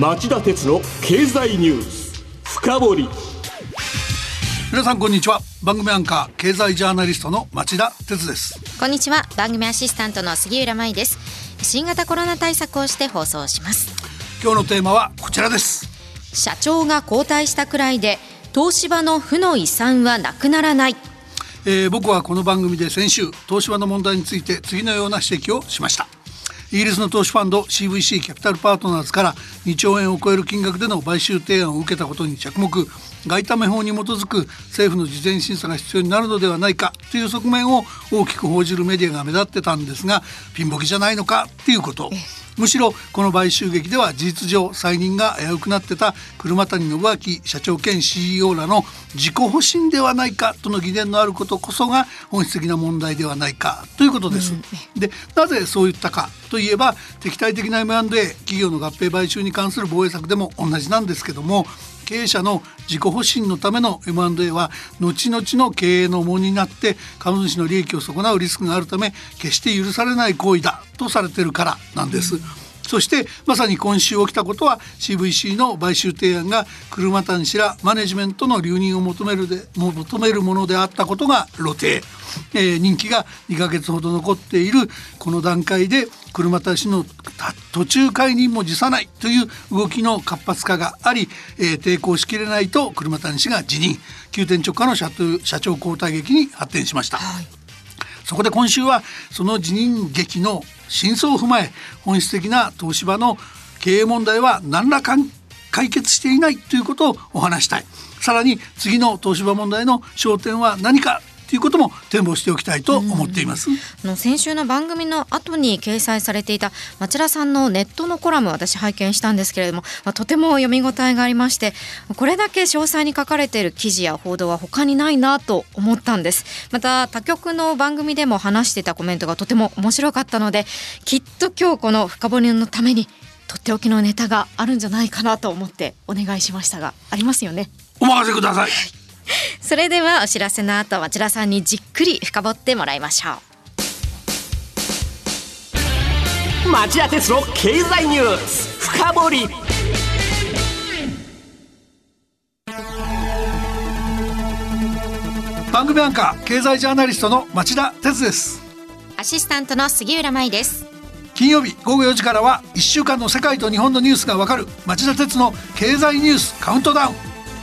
町田鉄の経済ニュース。深掘り。皆さんこんにちは。番組アンカー経済ジャーナリストの町田鉄です。こんにちは。番組アシスタントの杉浦舞です。新型コロナ対策をして放送します。今日のテーマはこちらです。社長が交代したくらいで東芝の負の遺産はなくならない。えー、僕はこの番組で先週東芝の問題について次のような指摘をしましたイギリスの投資ファンド CVC キャピタルパートナーズから2兆円を超える金額での買収提案を受けたことに着目。外為法に基づく政府の事前審査が必要になるのではないかという側面を大きく報じるメディアが目立ってたんですがピンボケじゃないのかっていうこと。むしろこの買収劇では事実上再任が危うくなってた車谷信明社長兼 CEO らの自己保身ではないかとの疑念のあることこそが本質的な問題ではないかということです。でなぜそう言ったかといえば敵対的な M&A 企業の合併買収に関する防衛策でも同じなんですけども経営者の自己保身のための M&A は後々の経営の重になって株主の利益を損なうリスクがあるため決して許されない行為だとされてるからなんです。そしてまさに今週起きたことは CVC の買収提案が車谷氏らマネジメントの留任を求めるで求めるものであったことが露呈、えー、任期が2ヶ月ほど残っているこの段階で車谷氏の途中解任も辞さないという動きの活発化があり、えー、抵抗しきれないと車谷氏が辞任。急転直下の社長交代劇に発展しました。はい。そこで今週はその辞任劇の真相を踏まえ本質的な東芝の経営問題は何らか解決していないということをお話したい。さらに次の東芝問題の焦点は何かということも展望しておきたいと思っています。あの先週の番組の後に掲載されていた町田さんのネットのコラム私拝見したんですけれども、まあ、とても読み応えがありましてこれだけ詳細に書かれている記事や報道は他にないなと思ったんです。また他局の番組でも話してたコメントがとても面白かったのできっと今日この深掘りのためにとっておきのネタがあるんじゃないかなと思ってお願いしましたがありますよね。お任せください それではお知らせの後町田さんにじっくり深掘ってもらいましょう。町田鉄の経済ニュース深掘り。番組アンカー経済ジャーナリストの町田鉄です。アシスタントの杉浦舞です。金曜日午後4時からは1週間の世界と日本のニュースがわかる町田徹の経済ニュースカウントダウン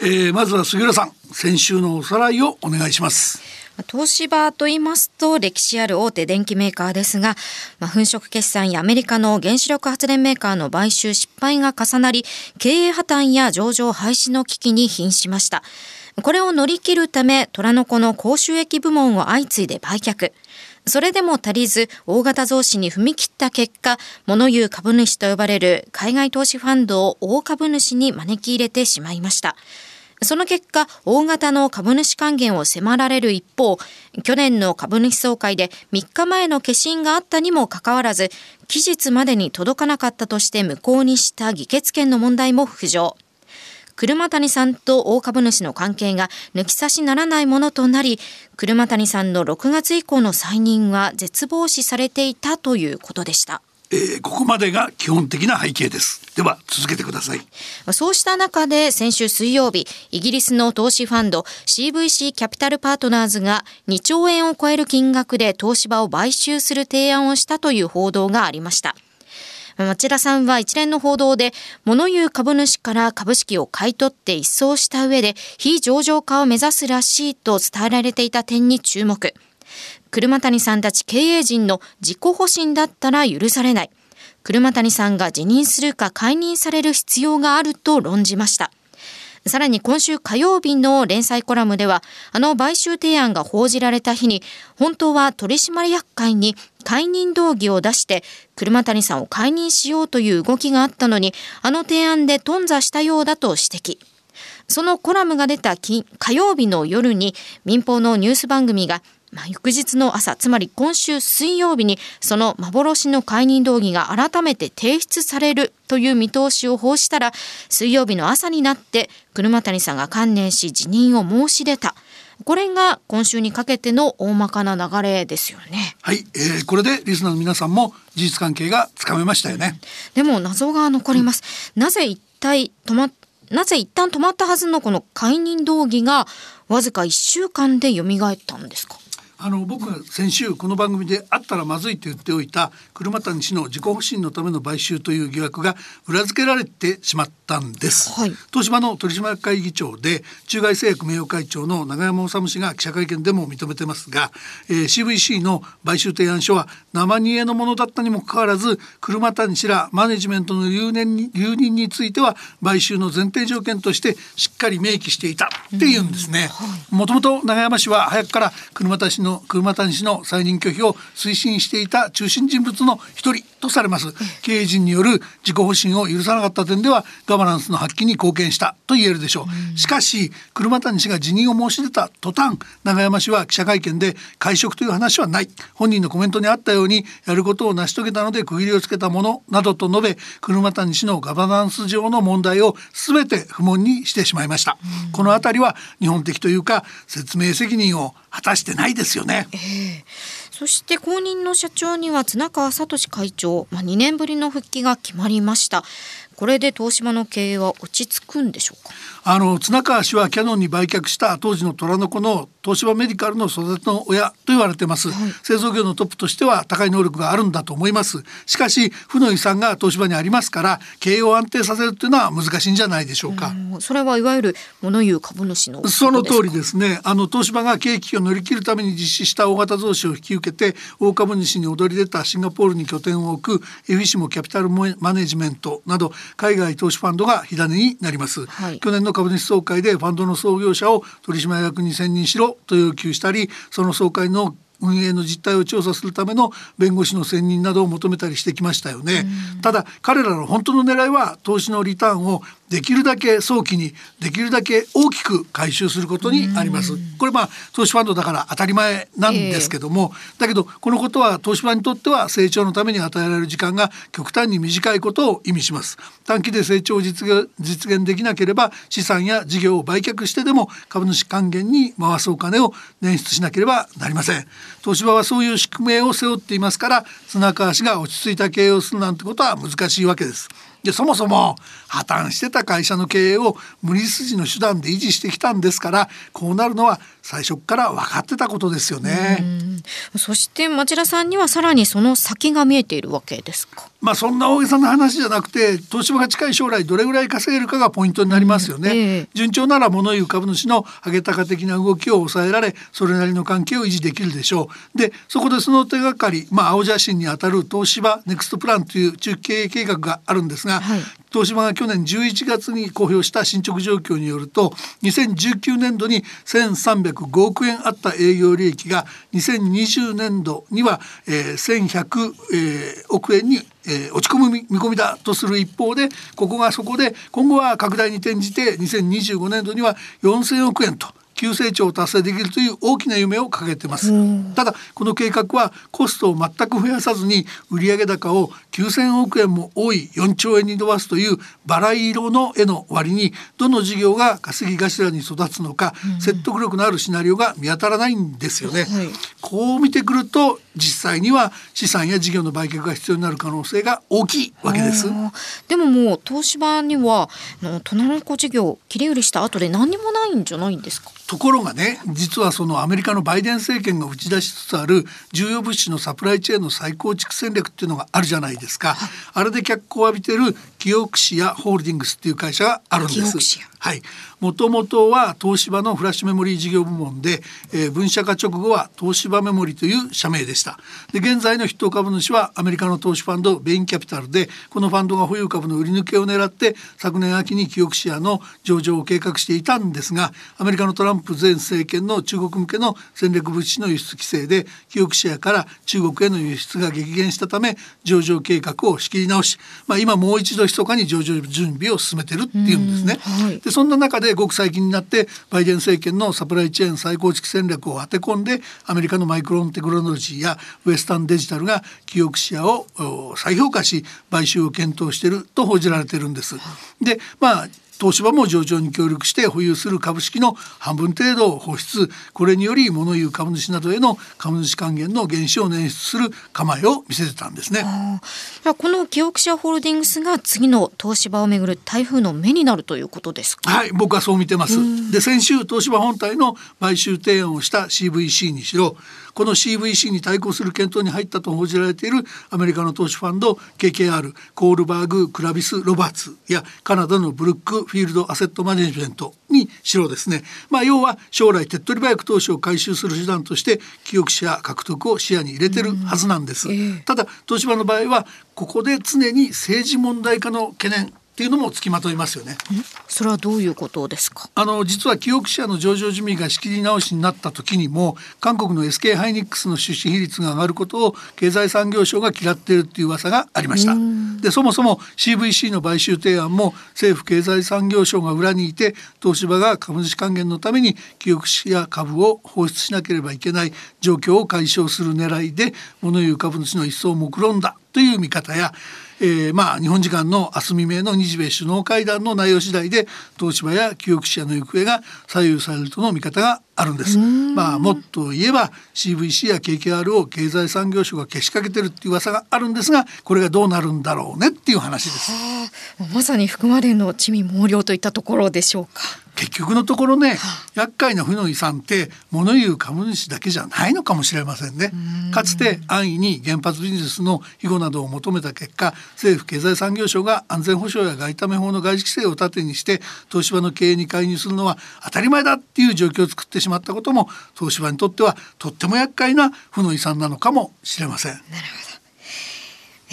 えー、まずは杉浦さん先週のおさらいをお願いします。東芝と言いますと歴史ある大手電機メーカーですが、まあ、粉飾決算やアメリカの原子力発電メーカーの買収失敗が重なり経営破綻や上場廃止の危機に瀕しました。これを乗り切るため虎の子の高収益部門を相次いで売却。それでも足りず大型増資に踏み切った結果物言う株主と呼ばれる海外投資ファンドを大株主に招き入れてしまいました。その結果、大型の株主還元を迫られる一方、去年の株主総会で3日前の消印があったにもかかわらず、期日までに届かなかったとして無効にした議決権の問題も浮上。車谷さんと大株主の関係が抜き差しならないものとなり、車谷さんの6月以降の再任は絶望視されていたということでした。えー、ここまでが基本的な背景です。では続けてください。そうした中で先週水曜日イギリスの投資ファンド CVC キャピタルパートナーズが2兆円を超える金額で東芝を買収する提案をしたという報道がありました。町田さんは一連の報道で物言う株主から株式を買い取って一掃した上で非上場化を目指すらしいと伝えられていた点に注目。車谷さんたち経営陣の自己保身だったら許されない。車谷さんが辞任するか解任される必要があると論じました。さらに今週火曜日の連載コラムでは、あの買収提案が報じられた日に、本当は取締役会に解任動議を出して、車谷さんを解任しようという動きがあったのに、あの提案で頓挫したようだと指摘。そのコラムが出た火曜日の夜に民放のニュース番組がまあ、翌日の朝つまり今週水曜日にその幻の解任動議が改めて提出されるという見通しを報じたら水曜日の朝になって車谷さんが観念し辞任を申し出た。これが今週にかけての大まかな流れですよね。はい、えー、これでリスナーの皆さんも事実関係がつかめましたよね、でも謎が残ります、うん、なぜ一体止まなぜ一旦止まったはずのこの解任動議がわずか1週間で蘇ったんですか？あの僕が先週この番組であったらまずいと言っておいた車谷氏の自己保身のための買収という疑惑が裏付けられてしまったんです、はい、東芝の取締役会議長で中外製薬名誉会長の永山治氏が記者会見でも認めてますが、えー、CVC の買収提案書は生煮えのものだったにもかかわらず車谷氏らマネジメントの留年に留任については買収の前提条件としてしっかり明記していたっていうんですね。もともと永山氏は早くから車谷氏のの車谷氏の再任拒否を推進していた中心人物の一人とされます。経営陣による自己保身を許さなかった点ではガバナンスの発揮に貢献したと言えるでしょう。しかし車谷氏が辞任を申し出た途端永山氏は記者会見で会食という話はない。本人のコメントにあったようにやることを成し遂げたので区切りをつけたものなどと述べ車谷氏のガバナンス上の問題を全て不問にしてしまいました。この辺りは日本的というか説明責任を果たしてないですよね。えー、そして後任の社長には綱川聡会長、まあ、2年ぶりの復帰が決まりました。これで東芝の経営は落ち着くんでしょうか？あの綱川氏はキャノンに売却した当時の虎の子の東芝メディカルの育ての親と言われてます、はい、製造業のトップとしては高い能力があるんだと思います。しかし負の遺産が東芝にありますから経営を安定させるというのは難しいんじゃないでしょうか。それはいわゆる物言う株主のその通りですね。あの東芝が経営危機を乗り切るために実施した大型増資を引き受けて大株主に躍り出たシンガポールに拠点を置く f シもキャピタルマネジメントなど海外投資ファンドが火種になります、はい、去年の株主総会でファンドの創業者を取締役に選任しろと要求したりその総会の運営の実態を調査するための弁護士の選任などを求めたりしてきましたよね。ただ彼らの本当の狙いは投資のリターンをできるだけ早期にできるだけ大きく回収することにあります。これまあ投資ファンドだから当たり前なんですけども、えー、だけどこのことは東芝にとっては成長のために与えられる時間が極端に短いことを意味します。短期で成長を実現実現できなければ資産や事業を売却してでも株主還元に回すお金を捻出しなければなりません。東芝はそういう宿命を背負っていますから砂川氏が落ち着いた経営をするなんてことは難しいわけです。でそもそも破綻してた会社の経営を無理筋の手段で維持してきたんですからこうなるのは最初から分かってたことですよね。そして町田さんにはさらにその先が見えているわけですか？まあそんな大げさな話じゃなくて東芝が近い将来どれぐらい稼げるかがポイントになりますよね。うんえー、順調なら物言う株主の上げ高的な動きを抑えられそれなりの関係を維持できるでしょう。でそこでその手がかりまあ青写真にあたる東芝ネクストプランという中期経営計画があるんですが、はい、東芝が去年11月に公表した進捗状況によると2019年度に1305億円あった営業利益が2020年度には、えー、1100、えー、億円にえー、落ち込む見込みだとする一方でここがそこで今後は拡大に転じて2025年度には4,000億円と急成長を達成できるという大きな夢を掲げてます、ただこの計画はコストを全く増やさずに売上高を9,000億円も多い4兆円に伸ばすというバラ色の絵の割にどの事業が稼ぎ頭に育つのか、説得力のあるシナリオが見当たらないんですよね、はい、こう見てくると実際には資産や事業の売却が必要になる可能性が大きいわけです。でももう東芝には隣の子事業切り売りした後で何にもないんじゃないんですか？ところがね実はそのアメリカのバイデン政権が打ち出しつつある重要物資のサプライチェーンの再構築戦略っていうのがあるじゃないですか、あれで脚光を浴びてるキオクシアホールディングスっていう会社があるんです。はい。もともとは東芝のフラッシュメモリー事業部門で、えー分社化直後は東芝メモリという社名でした。で、現在の筆頭株主はアメリカの投資ファンドベインキャピタルで、このファンドが保有株の売り抜けを狙って昨年秋にキオクシアの上場を計画していたんですが、アメリカのトランプ前政権の中国向けの戦略物資の輸出規制でキオクシアから中国への輸出が激減したため上場計画を仕切り直し、まあ、今もう一度密かに上場準備を進めてるっていうんですね。うんはいでそんな中でごく最近になってバイデン政権のサプライチェーン再構築戦略を当て込んでアメリカのマイクロンテクノロジーやウエスタンデジタルがキオクシアをお再評価し買収を検討していると報じられてるんです。でまあ東芝も上場に協力して保有する株式の半分程度を放出これにより物言う株主などへの株主還元の減少を捻出する構えを見せてたんですね。このキオクシアホールディングスが次の東芝をめぐる台風の目になるということですか？はい、僕はそう見てます。で、先週東芝本体の買収提案をした CVC にしろ、この CVC に対抗する検討に入ったと報じられているアメリカの投資ファンド KKR コールバーグ・クラビス・ロバーツやカナダのブルックフィールド・アセット・マネジメントにしろですね、まあ、要は将来手っ取り早く投資を回収する手段として記憶者獲得を視野に入れてるはずなんです。ただ東芝の場合はここで常に政治問題化の懸念っていうのもつきまといますよね。それはどういうことですか？あの実は記憶者の上場準備が仕切り直しになった時にも韓国の SK ハイニックスの出資比率が上がることを経済産業省が嫌っているっていう噂がありましたでそもそも CVC の買収提案も政府経済産業省が裏にいて東芝が株主還元のために記憶者株を放出しなければいけない状況を解消する狙いで物言う株主の一層目論んだという見方やえーまあ日本時間の明日未明の日米首脳会談の内容次第で東芝や記憶者の行方が左右されるとの見方があるんです。まあもっと言えば CVC や KKR を経済産業省がけしかけてるっていう噂があるんですがこれがどうなるんだろうねっていう話です。まさに含まれるの地味猛量といったところでしょうか。結局のところね厄介な負の遺産って物言う株主だけじゃないのかもしれませんねかつて安易に原発ビジネスの庇護などを求めた結果政府経済産業省が安全保障や外為法の外資規制を盾にして東芝の経営に介入するのは当たり前だっていう状況を作ってしまったことも東芝にとってはとっても厄介な負の遺産なのかもしれません。なるほど。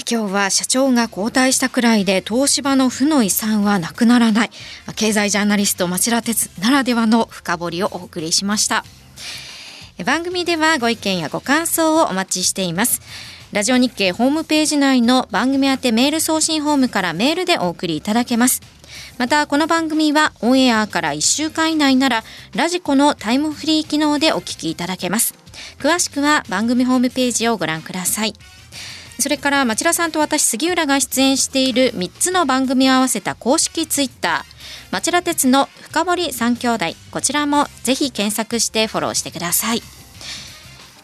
今日は社長が交代したくらいで東芝の負の遺産はなくならない。経済ジャーナリスト町田鉄ならではの深掘りをお送りしました。番組ではご意見やご感想をお待ちしています。ラジオ日経ホームページ内の番組宛てメール送信フォームからメールでお送りいただけます。またこの番組はオンエアから1週間以内ならラジコのタイムフリー機能でお聞きいただけます。詳しくは番組ホームページをご覧ください。それから町田さんと私杉浦が出演している3つの番組を合わせた公式ツイッター町田鉄の深堀三兄弟こちらもぜひ検索してフォローしてください。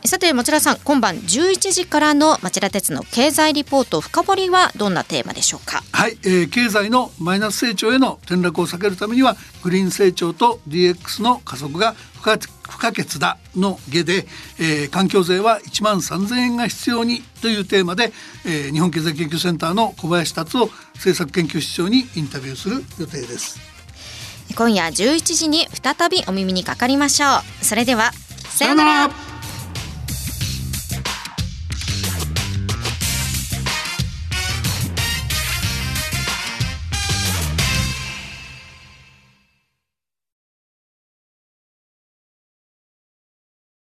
さて町田さん今晩11時からの町田鉄の経済リポート深堀はどんなテーマでしょうか？はい、えー経済のマイナス成長への転落を避けるためにはグリーン成長と DX の加速が不可不可欠だの下で、えー環境税は1万3000円が必要にというテーマで、えー日本経済研究センターの小林達夫政策研究室長にインタビューする予定です。今夜11時に再びお耳にかかりましょう。それではさようなら